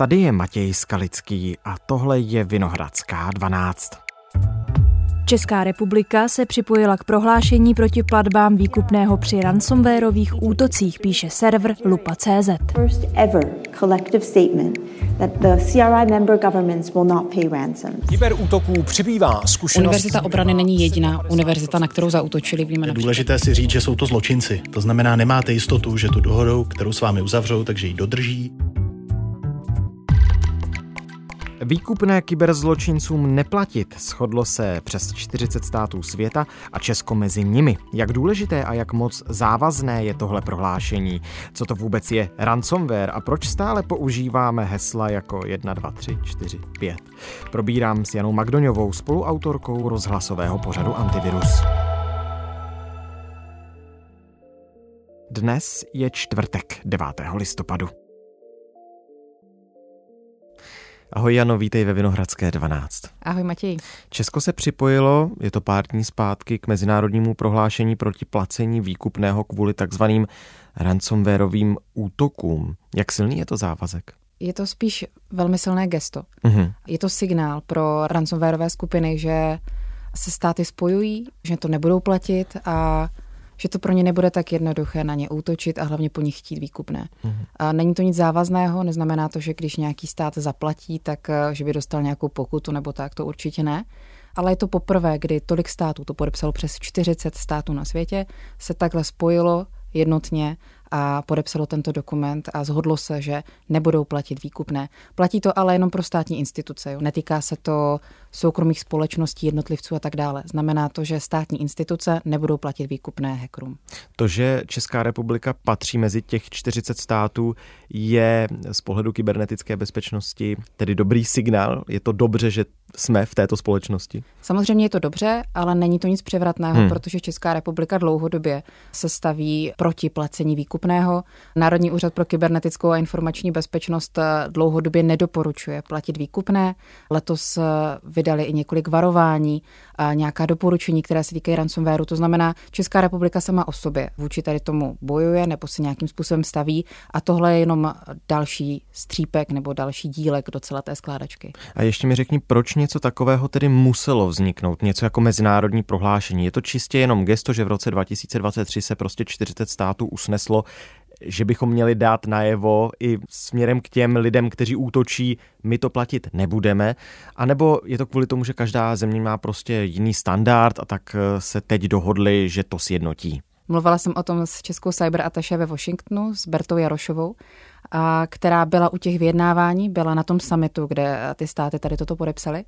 Tady je Matěj Skalický a tohle je Vinohradská 12. Česká republika se připojila k prohlášení proti platbám výkupného při ransomwareových útocích, píše server lupa.cz. Kyberútoků přibývá zkušenost. Univerzita obrany není jediná univerzita, na kterou zautočili. Víme je důležité si říct, že jsou to zločinci. To znamená, nemáte jistotu, že tu dohodou, kterou s vámi uzavřou, takže ji dodrží. Výkupné kyberzločincům neplatit shodlo se přes 40 států světa a Česko mezi nimi. Jak důležité a jak moc závazné je tohle prohlášení? Co to vůbec je ransomware a proč stále používáme hesla jako 1, 2, 3, 4, 5? Probírám s Janou Magdoňovou, spoluautorkou rozhlasového pořadu Antivirus. Dnes je čtvrtek 9. listopadu. Ahoj Jano, vítej ve Vinohradské 12. Ahoj Matěj. Česko se připojilo, je to pár dní zpátky, k mezinárodnímu prohlášení proti placení výkupného kvůli takzvaným ransomwareovým útokům. Jak silný je to závazek? Je to spíš velmi silné gesto. Uh-huh. Je to signál pro ransomwareové skupiny, že se státy spojují, že to nebudou platit a že to pro ně nebude tak jednoduché na ně útočit a hlavně po nich chtít výkupné. Mm-hmm. A není to nic závazného, neznamená to, že když nějaký stát zaplatí, tak eh, že by dostal nějakou pokutu nebo tak, to určitě ne. Ale je to poprvé, kdy tolik států, to podepsalo přes 40 států na světě, se takhle spojilo jednotně a podepsalo tento dokument a zhodlo se, že nebudou platit výkupné. Platí to ale jenom pro státní instituce. Jo. Netýká se to soukromých společností, jednotlivců a tak dále. Znamená to, že státní instituce nebudou platit výkupné hackerům. To, že Česká republika patří mezi těch 40 států, je z pohledu kybernetické bezpečnosti tedy dobrý signál. Je to dobře, že jsme v této společnosti? Samozřejmě je to dobře, ale není to nic převratného, hmm. protože Česká republika dlouhodobě se staví proti placení výkupného. Národní úřad pro kybernetickou a informační bezpečnost dlouhodobě nedoporučuje platit výkupné. Letos vydali i několik varování a nějaká doporučení, které se týkají ransomwareu. To znamená, Česká republika sama o sobě vůči tady tomu bojuje nebo si nějakým způsobem staví a tohle je jenom další střípek nebo další dílek do celé té skládačky. A ještě mi řekni, proč něco takového tedy muselo vzniknout, něco jako mezinárodní prohlášení. Je to čistě jenom gesto, že v roce 2023 se prostě 40 států usneslo, že bychom měli dát najevo i směrem k těm lidem, kteří útočí, my to platit nebudeme, anebo je to kvůli tomu, že každá země má prostě jiný standard a tak eh, se teď dohodli, že to sjednotí. Mluvila jsem o tom s českou cyberattaché ve Washingtonu, s Bertou Jarošovou, a která byla u těch vyjednávání, byla na tom summitu, kde ty státy tady toto podepsaly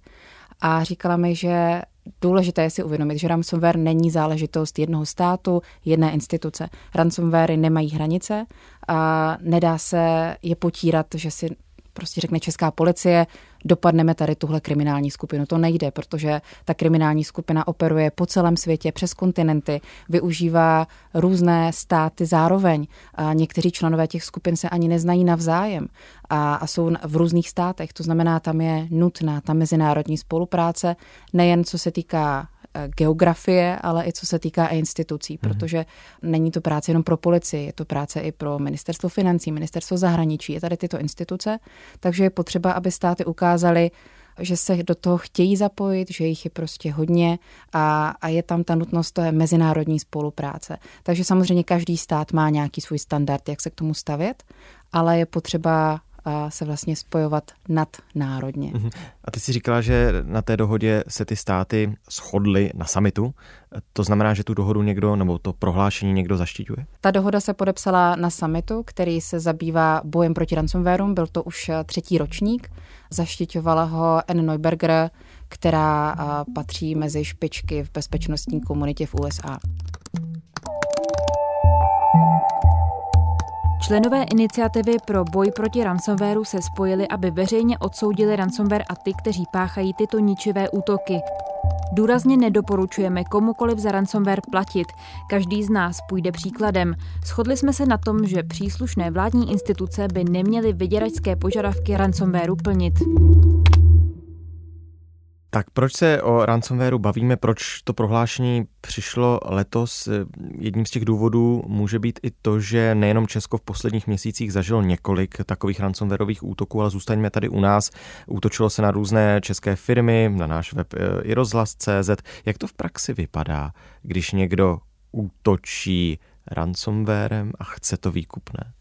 a říkala mi, že důležité je si uvědomit, že ransomware není záležitost jednoho státu, jedné instituce. Ransomware nemají hranice a nedá se je potírat, že si prostě řekne česká policie, dopadneme tady tuhle kriminální skupinu. To nejde, protože ta kriminální skupina operuje po celém světě, přes kontinenty, využívá různé státy zároveň. A někteří členové těch skupin se ani neznají navzájem a, a jsou v různých státech. To znamená, tam je nutná ta mezinárodní spolupráce, nejen co se týká geografie, ale i co se týká institucí, mm-hmm. protože není to práce jenom pro policii, je to práce i pro ministerstvo financí, ministerstvo zahraničí, je tady tyto instituce, takže je potřeba, aby státy ukázaly, že se do toho chtějí zapojit, že jich je prostě hodně a, a je tam ta nutnost té mezinárodní spolupráce. Takže samozřejmě každý stát má nějaký svůj standard, jak se k tomu stavět, ale je potřeba se vlastně spojovat nadnárodně. Mhm. A ty si říkala, že na té dohodě se ty státy shodly na samitu. To znamená, že tu dohodu někdo, nebo to prohlášení někdo zaštiťuje? Ta dohoda se podepsala na samitu, který se zabývá bojem proti ransomwareu. Byl to už třetí ročník. Zaštiťovala ho N. Neuberger, která patří mezi špičky v bezpečnostní komunitě v USA. Členové iniciativy pro boj proti ransomwareu se spojili, aby veřejně odsoudili ransomware a ty, kteří páchají tyto ničivé útoky. Důrazně nedoporučujeme komukoliv za ransomware platit. Každý z nás půjde příkladem. Shodli jsme se na tom, že příslušné vládní instituce by neměly vyděračské požadavky ransomwareu plnit. Tak proč se o ransomwareu bavíme, proč to prohlášení přišlo letos? Jedním z těch důvodů může být i to, že nejenom Česko v posledních měsících zažilo několik takových ransomwareových útoků, ale zůstaňme tady u nás. Útočilo se na různé české firmy, na náš web eh, i rozhlas.cz. Jak to v praxi vypadá, když někdo útočí ransomwarem a chce to výkupné?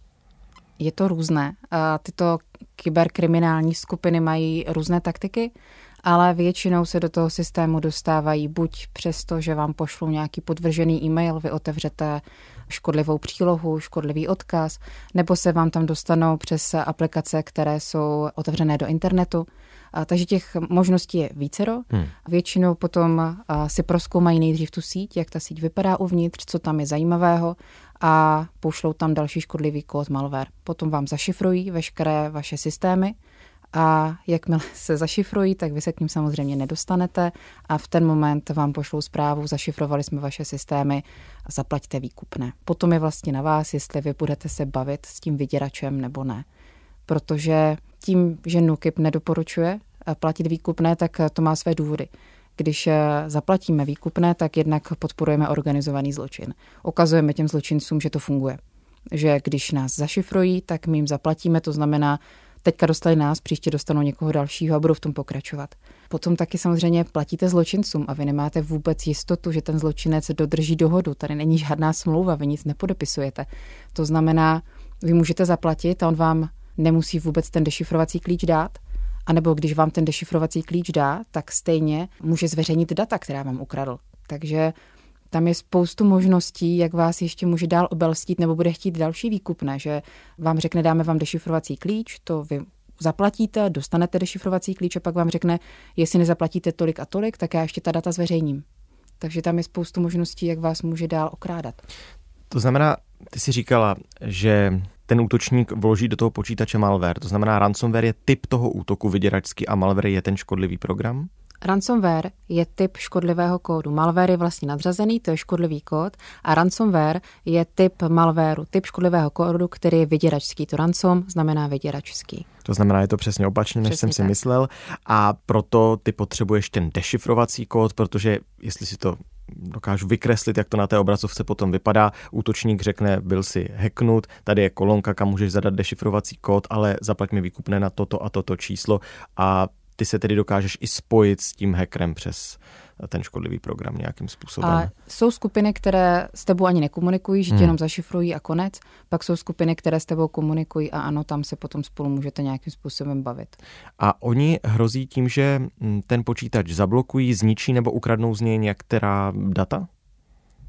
Je to různé. Tyto kyberkriminální skupiny mají různé taktiky ale většinou se do toho systému dostávají buď přesto, že vám pošlou nějaký podvržený e-mail, vy otevřete škodlivou přílohu, škodlivý odkaz, nebo se vám tam dostanou přes aplikace, které jsou otevřené do internetu. A, takže těch možností je vícero. Hmm. Většinou potom a, si proskoumají nejdřív tu síť, jak ta síť vypadá uvnitř, co tam je zajímavého a pošlou tam další škodlivý kód malware. Potom vám zašifrují veškeré vaše systémy a jakmile se zašifrují, tak vy se k ním samozřejmě nedostanete a v ten moment vám pošlou zprávu, zašifrovali jsme vaše systémy, zaplaťte výkupné. Potom je vlastně na vás, jestli vy budete se bavit s tím vyděračem nebo ne. Protože tím, že NUKIP nedoporučuje eh, platit výkupné, tak eh, to má své důvody. Když eh, zaplatíme výkupné, tak jednak podporujeme organizovaný zločin. Ukazujeme těm zločincům, že to funguje. Že když nás zašifrují, tak my jim zaplatíme, to znamená, teďka dostali nás, příště dostanou někoho dalšího a budou v tom pokračovat. Potom taky samozřejmě platíte zločincům a vy nemáte vůbec jistotu, že ten zločinec dodrží dohodu. Tady není žádná smlouva, vy nic nepodepisujete. To znamená, vy můžete zaplatit a on vám nemusí vůbec ten dešifrovací klíč dát, a nebo když vám ten dešifrovací klíč dá, tak stejně může zveřejnit data, která vám ukradl. Takže tam je spoustu možností, jak vás ještě může dál obelstít nebo bude chtít další výkupné, že vám řekne, dáme vám dešifrovací klíč, to vy zaplatíte, dostanete dešifrovací klíč a pak vám řekne, jestli nezaplatíte tolik a tolik, tak já ještě ta data zveřejním. Takže tam je spoustu možností, jak vás může dál okrádat. To znamená, ty si říkala, že ten útočník vloží do toho počítače malware. To znamená, ransomware je typ toho útoku vyděračský a malware je ten škodlivý program? Ransomware je typ škodlivého kódu. Malware je vlastně nadřazený, to je škodlivý kód, a ransomware je typ malwareu, typ škodlivého kódu, který je vyděračský. To ransom znamená vyděračský. To znamená, je to přesně opačně, než přesně jsem si tak. myslel. A proto ty potřebuješ ten dešifrovací kód, protože jestli si to dokážu vykreslit, jak to na té obrazovce potom vypadá. Útočník řekne, byl si hacknut, tady je kolonka, kam můžeš zadat dešifrovací kód, ale zaplať mi výkupné na toto a toto číslo a ty se tedy dokážeš i spojit s tím hackerem přes ten škodlivý program nějakým způsobem. A jsou skupiny, které s tebou ani nekomunikují, že tě hmm. jenom zašifrují a konec. Pak jsou skupiny, které s tebou komunikují a ano, tam se potom spolu můžete nějakým způsobem bavit. A oni hrozí tím, že hm, ten počítač zablokují, zničí nebo ukradnou z něj některá data?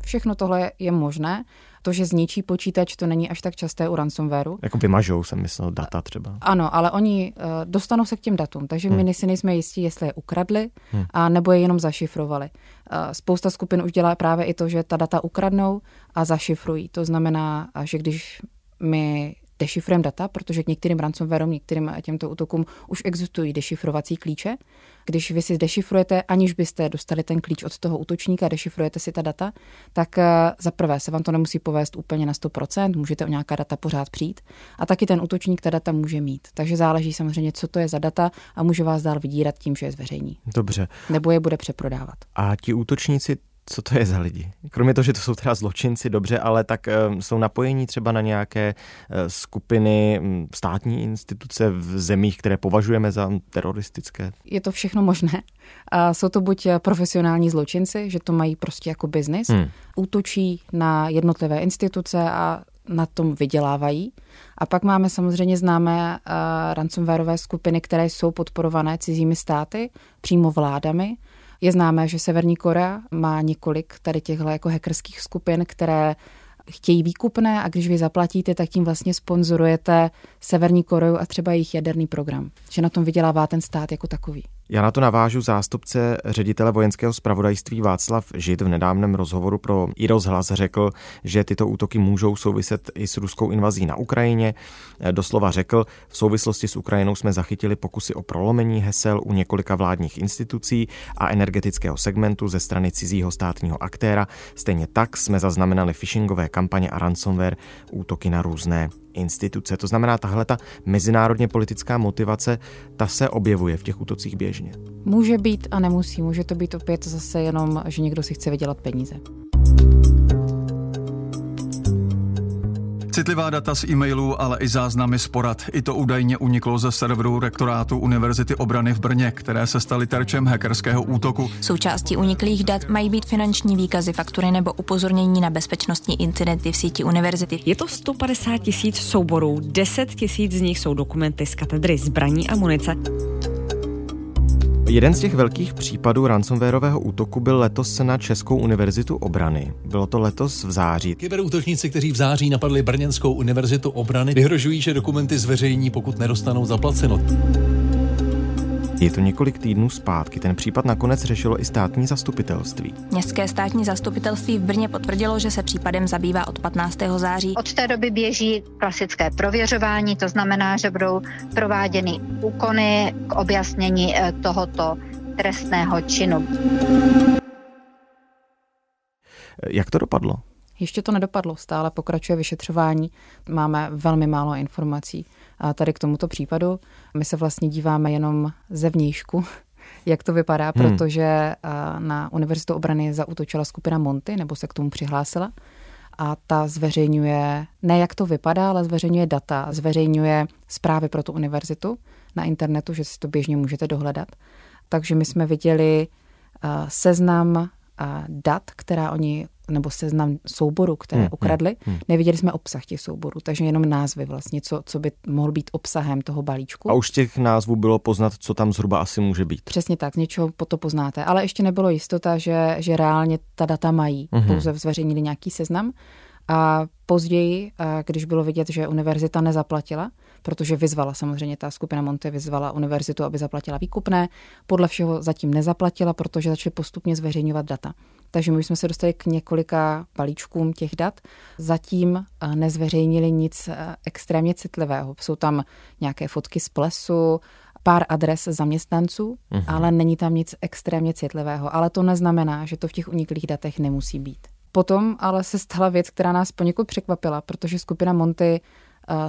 Všechno tohle je možné. To, že zničí počítač, to není až tak časté u ransomwareu. Jako vymažou, jsem myslel, data třeba. Ano, ale oni uh, dostanou se k těm datům, takže hmm. my si nejsme jistí, jestli je ukradli, hmm. a nebo je jenom zašifrovali. Uh, spousta skupin už dělá právě i to, že ta data ukradnou a zašifrují. To znamená, že když my dešifrujeme data, protože k některým ransomwareům, některým těmto útokům už existují dešifrovací klíče. Když vy si dešifrujete, aniž byste dostali ten klíč od toho útočníka, dešifrujete si ta data, tak eh, za prvé se vám to nemusí povést úplně na 100%, můžete o nějaká data pořád přijít a taky ten útočník ta data může mít. Takže záleží samozřejmě, co to je za data a může vás dál vydírat tím, že je zveřejní. Dobře. Nebo je bude přeprodávat. A ti útočníci co to je za lidi? Kromě toho, že to jsou teda zločinci, dobře, ale tak um, jsou napojení třeba na nějaké uh, skupiny, um, státní instituce v zemích, které považujeme za teroristické? Je to všechno možné. A jsou to buď profesionální zločinci, že to mají prostě jako biznis, hmm. útočí na jednotlivé instituce a na tom vydělávají. A pak máme samozřejmě známé uh, ransomwareové skupiny, které jsou podporované cizími státy, přímo vládami, je známé, že Severní Korea má několik tady těchto jako hackerských skupin, které chtějí výkupné a když vy zaplatíte, tak tím vlastně sponzorujete Severní Koreu a třeba jejich jaderný program. Že na tom vydělává ten stát jako takový. Já na to navážu zástupce ředitele vojenského zpravodajství Václav Žid v nedávném rozhovoru pro i rozhlas řekl, že tyto útoky můžou souviset i s ruskou invazí na Ukrajině. Doslova řekl, v souvislosti s Ukrajinou jsme zachytili pokusy o prolomení hesel u několika vládních institucí a energetického segmentu ze strany cizího státního aktéra. Stejně tak jsme zaznamenali phishingové kampaně a ransomware, útoky na různé instituce. To znamená, tahle ta mezinárodně politická motivace, ta se objevuje v těch útocích běžně vážně? Může být a nemusí. Může to být opět zase jenom, že někdo si chce vydělat peníze. Citlivá data z e-mailů, ale i záznamy z porad. I to údajně uniklo ze serveru rektorátu Univerzity obrany v Brně, které se staly terčem hackerského útoku. Součástí uniklých dat mají být finanční výkazy, faktury nebo upozornění na bezpečnostní incidenty v síti univerzity. Je to 150 tisíc souborů, 10 tisíc z nich jsou dokumenty z katedry zbraní a munice. Jeden z těch velkých případů ransomwareového útoku byl letos na Českou univerzitu obrany. Bylo to letos v září. Kyberútočníci, kteří v září napadli Brněnskou univerzitu obrany, vyhrožují, že dokumenty zveřejní, pokud nedostanou zaplaceno. Je to několik týdnů zpátky. Ten případ nakonec řešilo i státní zastupitelství. Městské státní zastupitelství v Brně potvrdilo, že se případem zabývá od 15. září. Od té doby běží klasické prověřování, to znamená, že budou prováděny úkony k objasnění eh, tohoto trestného činu. Jak to dopadlo? Ještě to nedopadlo, stále pokračuje vyšetřování, máme velmi málo informací. A tady k tomuto případu my se vlastně díváme jenom ze vnějšku, jak to vypadá, hmm. protože na Univerzitu obrany zautočila skupina Monty, nebo se k tomu přihlásila. A ta zveřejňuje, ne jak to vypadá, ale zveřejňuje data, zveřejňuje zprávy pro tu univerzitu na internetu, že si to běžně můžete dohledat. Takže my jsme viděli seznam dat, která oni nebo seznam souborů, které hmm, ukradli. Hmm, hmm. Neviděli jsme obsah těch souborů, takže jenom názvy vlastně, co, co by mohl být obsahem toho balíčku. A už těch názvů bylo poznat, co tam zhruba asi může být. Přesně tak, z něčeho po to poznáte. Ale ještě nebylo jistota, že, že reálně ta data mají. Hmm. Pouze zveřejnili nějaký seznam. A později, když bylo vidět, že univerzita nezaplatila, protože vyzvala samozřejmě ta skupina Monte, vyzvala univerzitu, aby zaplatila výkupné. Podle všeho zatím nezaplatila, protože začaly postupně zveřejňovat data. Takže my už jsme se dostali k několika balíčkům těch dat. Zatím eh, nezveřejnili nic eh, extrémně citlivého. Jsou tam nějaké fotky z plesu, pár adres zaměstnanců, uh-huh. ale není tam nic extrémně citlivého. Ale to neznamená, že to v těch uniklých datech nemusí být. Potom ale se stala věc, která nás poněkud překvapila, protože skupina Monty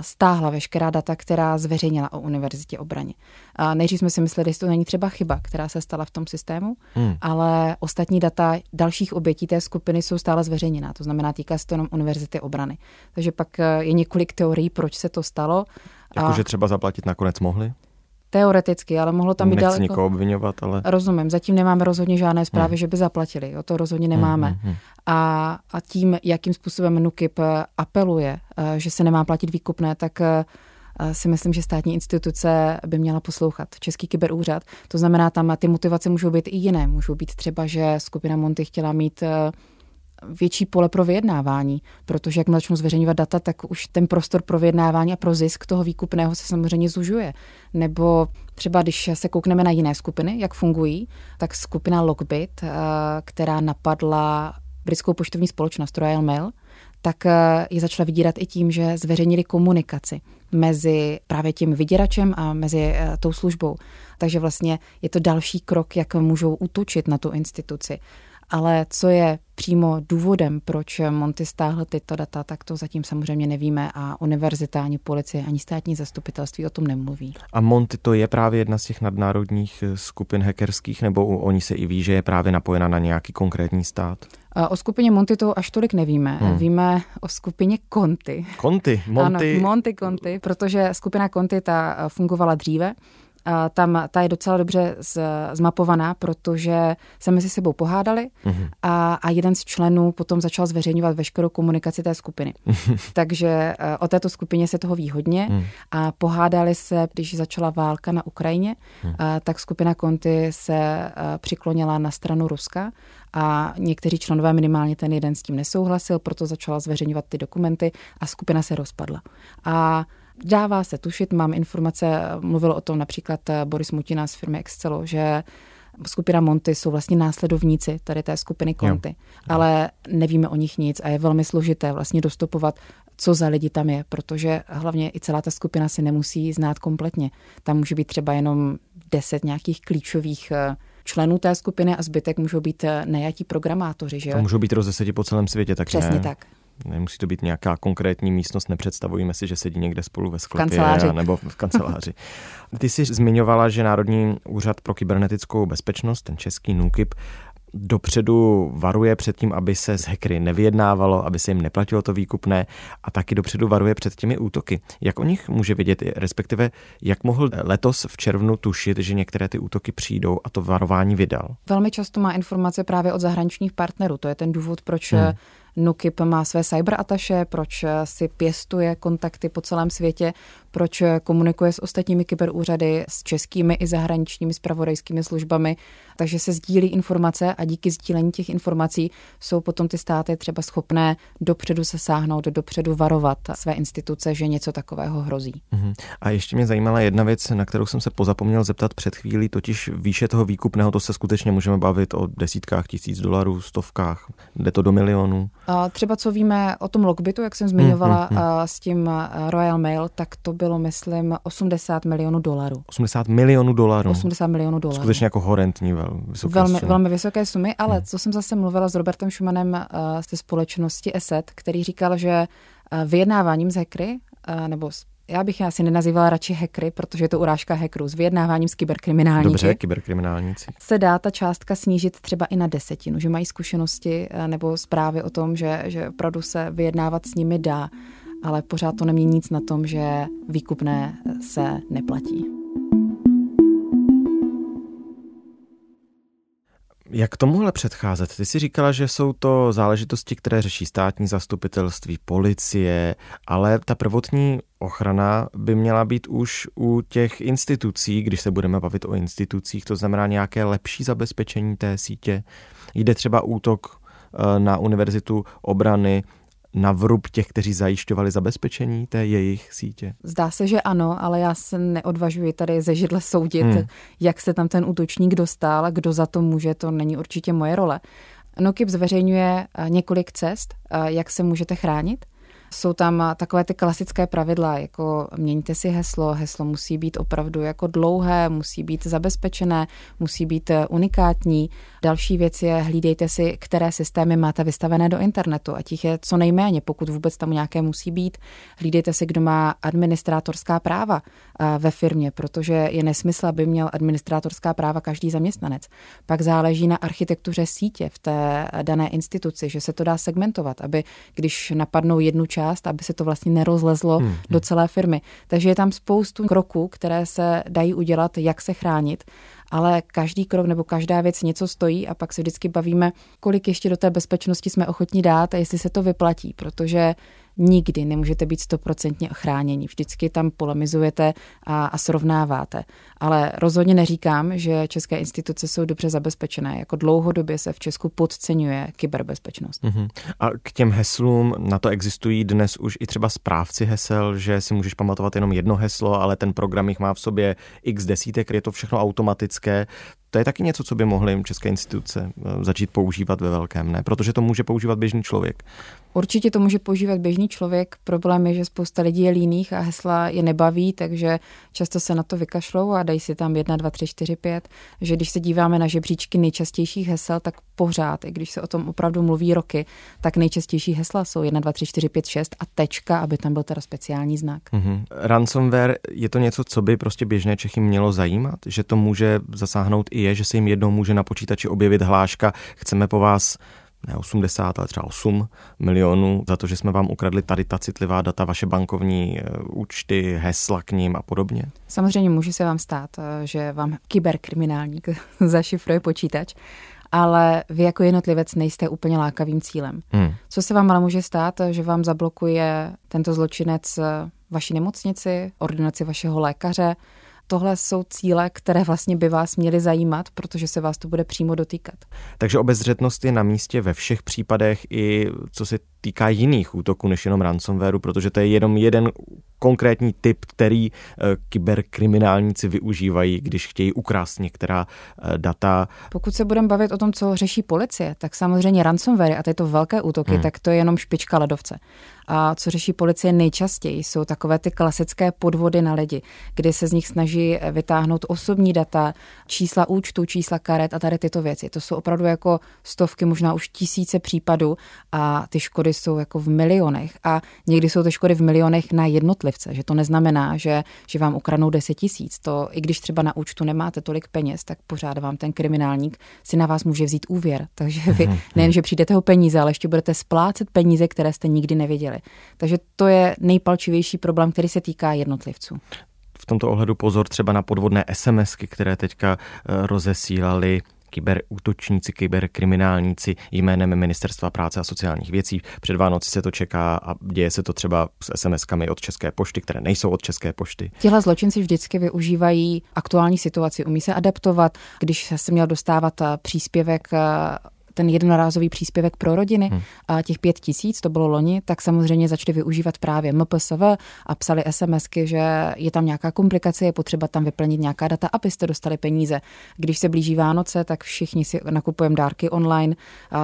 stáhla veškerá data, která zveřejnila o univerzitě obraně. Nejdřív jsme si mysleli, že to není třeba chyba, která se stala v tom systému, hmm. ale ostatní data dalších obětí té skupiny jsou stále zveřejněná. To znamená, týká se to jenom univerzity obrany. Takže pak eh, je několik teorií, proč se to stalo. Jakože třeba zaplatit nakonec mohli? Teoreticky, ale mohlo tam být Nechci daleko... nikoho obvinovat, ale... Rozumím, zatím nemáme rozhodně žádné zprávy, hmm. že by zaplatili, jo, to rozhodně hmm, nemáme. Hmm, hmm, A, a tím, jakým způsobem NUKIP eh, apeluje, eh, že se nemá platit výkupné, tak eh, si myslím, že státní instituce by měla poslouchat. Český kyberúřad, to znamená, tam ty motivace můžou být i jiné. Můžou být třeba, že skupina Monty chtěla mít větší pole pro vyjednávání, protože jak začnou zveřejňovat data, tak už ten prostor pro vyjednávání a pro zisk toho výkupného se samozřejmě zužuje. Nebo třeba když se koukneme na jiné skupiny, jak fungují, tak skupina Lockbit, eh, která napadla britskou poštovní společnost Royal Mail, tak eh, je začala vydírat i tím, že zveřejnili komunikaci mezi právě tím vyděračem a mezi eh, tou službou. Takže vlastně je to další krok, jak můžou útočit na tu instituci. Ale co je přímo důvodem, proč Monty stáhl tyto data, tak to zatím samozřejmě nevíme a univerzita, ani policie, ani státní zastupitelství o tom nemluví. A Monty to je právě jedna z těch nadnárodních eh, skupin hackerských, nebo oni se i ví, že je právě napojena na nějaký konkrétní stát? O skupině Monty to až tolik nevíme. Hmm. Víme o skupině Conti. Conti, Monty. Ano, Monty Conti, protože skupina Conti ta eh, fungovala dříve tam ta je docela dobře z, zmapovaná, protože se mezi sebou pohádali mm-hmm. a, a jeden z členů potom začal zveřejňovat veškerou komunikaci té skupiny. Takže e, o této skupině se toho ví hodně mm. a pohádali se, když začala válka na Ukrajině, mm. a, tak skupina Konty se a, e, přiklonila na stranu Ruska a někteří členové minimálně ten jeden s tím nesouhlasil, proto začala zveřejňovat ty dokumenty a skupina se rozpadla. A Dává se tušit, mám informace, mluvil o tom například eh, Boris Mutina z firmy Excelo, že skupina Monty jsou vlastně následovníci tady té skupiny Conty, jo. ale nevíme o nich nic a je velmi složité vlastně dostupovat, co za lidi tam je, protože hlavně i celá ta skupina si nemusí znát kompletně. Tam může být třeba jenom deset nějakých klíčových eh, členů té skupiny a zbytek můžou být eh, nejatí programátoři. Že? To můžou být rozesedi po celém světě, tak Přesně ne? tak. Nemusí to být nějaká konkrétní místnost, nepředstavujeme si, že sedí někde spolu ve sklepě kanceláři. nebo v kanceláři. Ty jsi zmiňovala, že Národní úřad pro kybernetickou bezpečnost, ten český NÚKIP, dopředu varuje před tím, aby se z hackery nevyjednávalo, aby se jim neplatilo to výkupné a taky dopředu varuje před těmi útoky. Jak o nich může vědět, respektive jak mohl letos v červnu tušit, že některé ty útoky přijdou a to varování vydal? Velmi často má informace právě od zahraničních partnerů. To je ten důvod, proč hmm NUKIP má své cyberataše, proč si pěstuje kontakty po celém světě, proč komunikuje s ostatními kyberúřady, s českými i zahraničními spravodajskými službami, takže se sdílí informace a díky sdílení těch informací jsou potom ty státy třeba schopné dopředu se sáhnout, dopředu varovat své instituce, že něco takového hrozí. Uh-huh. A ještě mě zajímala jedna věc, na kterou jsem se pozapomněl zeptat před chvílí, totiž výše toho výkupného, to se skutečně můžeme bavit o desítkách tisíc dolarů, stovkách, jde to do milionů. A třeba co víme o tom logbitu, jak jsem zmiňovala uh, uh, uh. s tím Royal Mail, tak to bylo, myslím, 80 milionů dolarů. 80 milionů dolarů? 80 milionů dolarů. Skutečně jako horentní vel, vysoké velmi, sumy. velmi vysoké sumy, ale hmm. co jsem zase mluvila s Robertem Schumanem uh, z té společnosti ESET, který říkal, že uh, vyjednáváním z hackery, uh, nebo s já bych asi nenazývala radši hackery, protože je to urážka hackerů s vyjednáváním s kyberkriminálníky. Dobře, kyberkriminálníci. Se dá ta částka snížit třeba i na desetinu, že mají zkušenosti nebo zprávy o tom, že, že opravdu se vyjednávat s nimi dá, ale pořád to nemění nic na tom, že výkupné se neplatí. Jak tomuhle předcházet? Ty jsi říkala, že jsou to záležitosti, které řeší státní zastupitelství, policie, ale ta prvotní ochrana by měla být už u těch institucí, když se budeme bavit o institucích, to znamená nějaké lepší zabezpečení té sítě. Jde třeba útok eh, na univerzitu obrany na vrub těch, kteří zajišťovali zabezpečení té jejich sítě? Zdá se, že ano, ale já se neodvažuji tady ze židle soudit, hmm. jak se tam ten útočník dostal a kdo za to může, to není určitě moje role. NOKIP zveřejňuje eh, několik cest, eh, jak se můžete chránit. Jsou tam takové ty klasické pravidla, jako měňte si heslo, heslo musí být opravdu jako dlouhé, musí být zabezpečené, musí být eh, unikátní. Další věc je, hlídejte si, které systémy máte vystavené do internetu, a těch je co nejméně, pokud vůbec tam nějaké musí být. Hlídejte si, kdo má administrátorská práva eh, ve firmě, protože je nesmysl, aby měl administrátorská práva každý zaměstnanec. Pak záleží na architektuře sítě v té dané instituci, že se to dá segmentovat, aby když napadnou jednu část, část, aby se to vlastně nerozlezlo hmm. do hmm. celé firmy. Takže je tam spoustu kroků, které se dají udělat, jak se chránit ale každý krok nebo každá věc něco stojí a pak se vždycky bavíme, kolik ještě do té bezpečnosti jsme ochotní dát a jestli se to vyplatí, protože nikdy nemůžete být stoprocentně ochráněni. Vždycky tam polemizujete a, a srovnáváte. Ale rozhodně neříkám, že české instituce jsou dobře zabezpečené. Jako dlouhodobě se v Česku podceňuje kyberbezpečnost. Uh-huh. A k těm heslům na to existují dnes už i třeba správci hesel, že si můžeš pamatovat jenom jedno heslo, ale ten program jich má v sobě x desítek, je to všechno automatické. To je taky něco, co by mohly české instituce eh, začít používat ve velkém, ne? Protože to může používat běžný člověk. Určitě to může používat běžný člověk. Problém je, že spousta lidí je líných a hesla je nebaví, takže často se na to vykašlou a dají si tam 1, 2, 3, 4, 5. Že když se díváme na žebříčky nejčastějších hesel, tak pořád, i když se o tom opravdu mluví roky, tak nejčastější hesla jsou 1, 2, 3, 4, 5, 6 a tečka, aby tam byl teda speciální znak. Mm-hmm. Ransomware je to něco, co by prostě běžné Čechy mělo zajímat, že to může zasáhnout i je, že se jim jednou může na počítači objevit hláška, chceme po vás ne 80, ale třeba 8 milionů za to, že jsme vám ukradli tady ta citlivá data, vaše bankovní eh, účty, hesla k ním a podobně? Samozřejmě může se vám stát, eh, že vám kyberkriminálník zašifruje počítač, ale vy jako jednotlivec nejste úplně lákavým cílem. Hmm. Co se vám ale může stát, že vám zablokuje tento zločinec eh, vaši nemocnici, ordinaci vašeho lékaře, tohle jsou cíle, které vlastně by vás měly zajímat, protože se vás to bude přímo dotýkat. Takže obezřetnost je na místě ve všech případech i co se týká jiných útoků než jenom ransomwareu, protože to je jenom jeden konkrétní typ, který eh, kyberkriminálníci využívají, když chtějí ukrást některá eh, data. Pokud se budeme bavit o tom, co řeší policie, tak samozřejmě ransomware a tyto velké útoky, hmm. tak to je jenom špička ledovce. A co řeší policie nejčastěji, jsou takové ty klasické podvody na lidi, kdy se z nich snaží vytáhnout osobní data, čísla účtu, čísla karet a tady tyto věci. To jsou opravdu jako stovky, možná už tisíce případů a ty škody škody jsou jako v milionech a někdy jsou to škody v milionech na jednotlivce, že to neznamená, že, že vám ukradnou 10 tisíc. To, i když třeba na účtu nemáte tolik peněz, tak pořád vám ten kriminálník si na vás může vzít úvěr. Takže vy nejen, že přijdete o peníze, ale ještě budete splácet peníze, které jste nikdy neviděli. Takže to je nejpalčivější problém, který se týká jednotlivců v tomto ohledu pozor třeba na podvodné SMSky, které teďka eh, rozesílali kyberútočníci, kyberkriminálníci jménem Ministerstva práce a sociálních věcí. Před Vánoci se to čeká a děje se to třeba s SMS-kami od České pošty, které nejsou od České pošty. Těhle zločinci vždycky využívají aktuální situaci, umí se adaptovat. Když se měl dostávat eh, příspěvek eh, ten jednorázový příspěvek pro rodiny, hmm. a těch pět tisíc, to bylo loni, tak samozřejmě začali využívat právě MPSV a psali SMSky, že je tam nějaká komplikace, je potřeba tam vyplnit nějaká data, abyste dostali peníze. Když se blíží Vánoce, tak všichni si nakupujeme dárky online,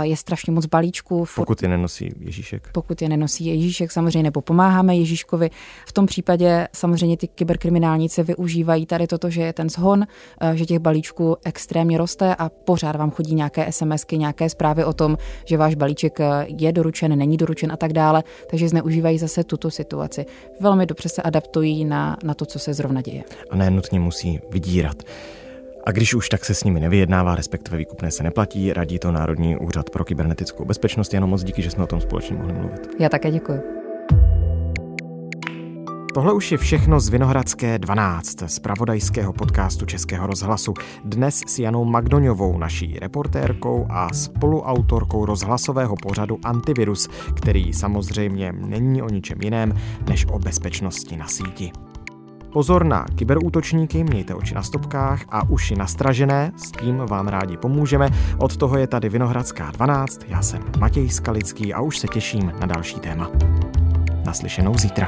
je strašně moc balíčků. Pokud je nenosí Ježíšek. Pokud je nenosí Ježíšek, samozřejmě nebo pomáháme Ježíškovi. V tom případě samozřejmě ty kyberkriminálníci využívají tady toto, že je ten zhon, že těch balíčků extrémně roste a pořád vám chodí nějaké SMSky, nějaké nějaké zprávy o tom, že váš balíček eh, je doručen, není doručen a tak dále, takže zneužívají zase tuto situaci. Velmi dobře se adaptují na, na to, co se zrovna děje. A ne nutně musí vydírat. A když už tak se s nimi nevyjednává, respektive výkupné se neplatí, radí to Národní úřad pro kybernetickou bezpečnost. Jenom moc díky, že jsme o tom společně mohli mluvit. Já také děkuji. Tohle už je všechno z Vinohradské 12, z pravodajského podcastu Českého rozhlasu. Dnes s Janou Magdoňovou, naší reportérkou a spoluautorkou rozhlasového pořadu Antivirus, který samozřejmě není o ničem jiném než o bezpečnosti na síti. Pozor na kyberútočníky, mějte oči na stopkách a uši nastražené, s tím vám rádi pomůžeme. Od toho je tady Vinohradská 12, já jsem Matěj Skalický a už se těším na další téma. Naslyšenou zítra.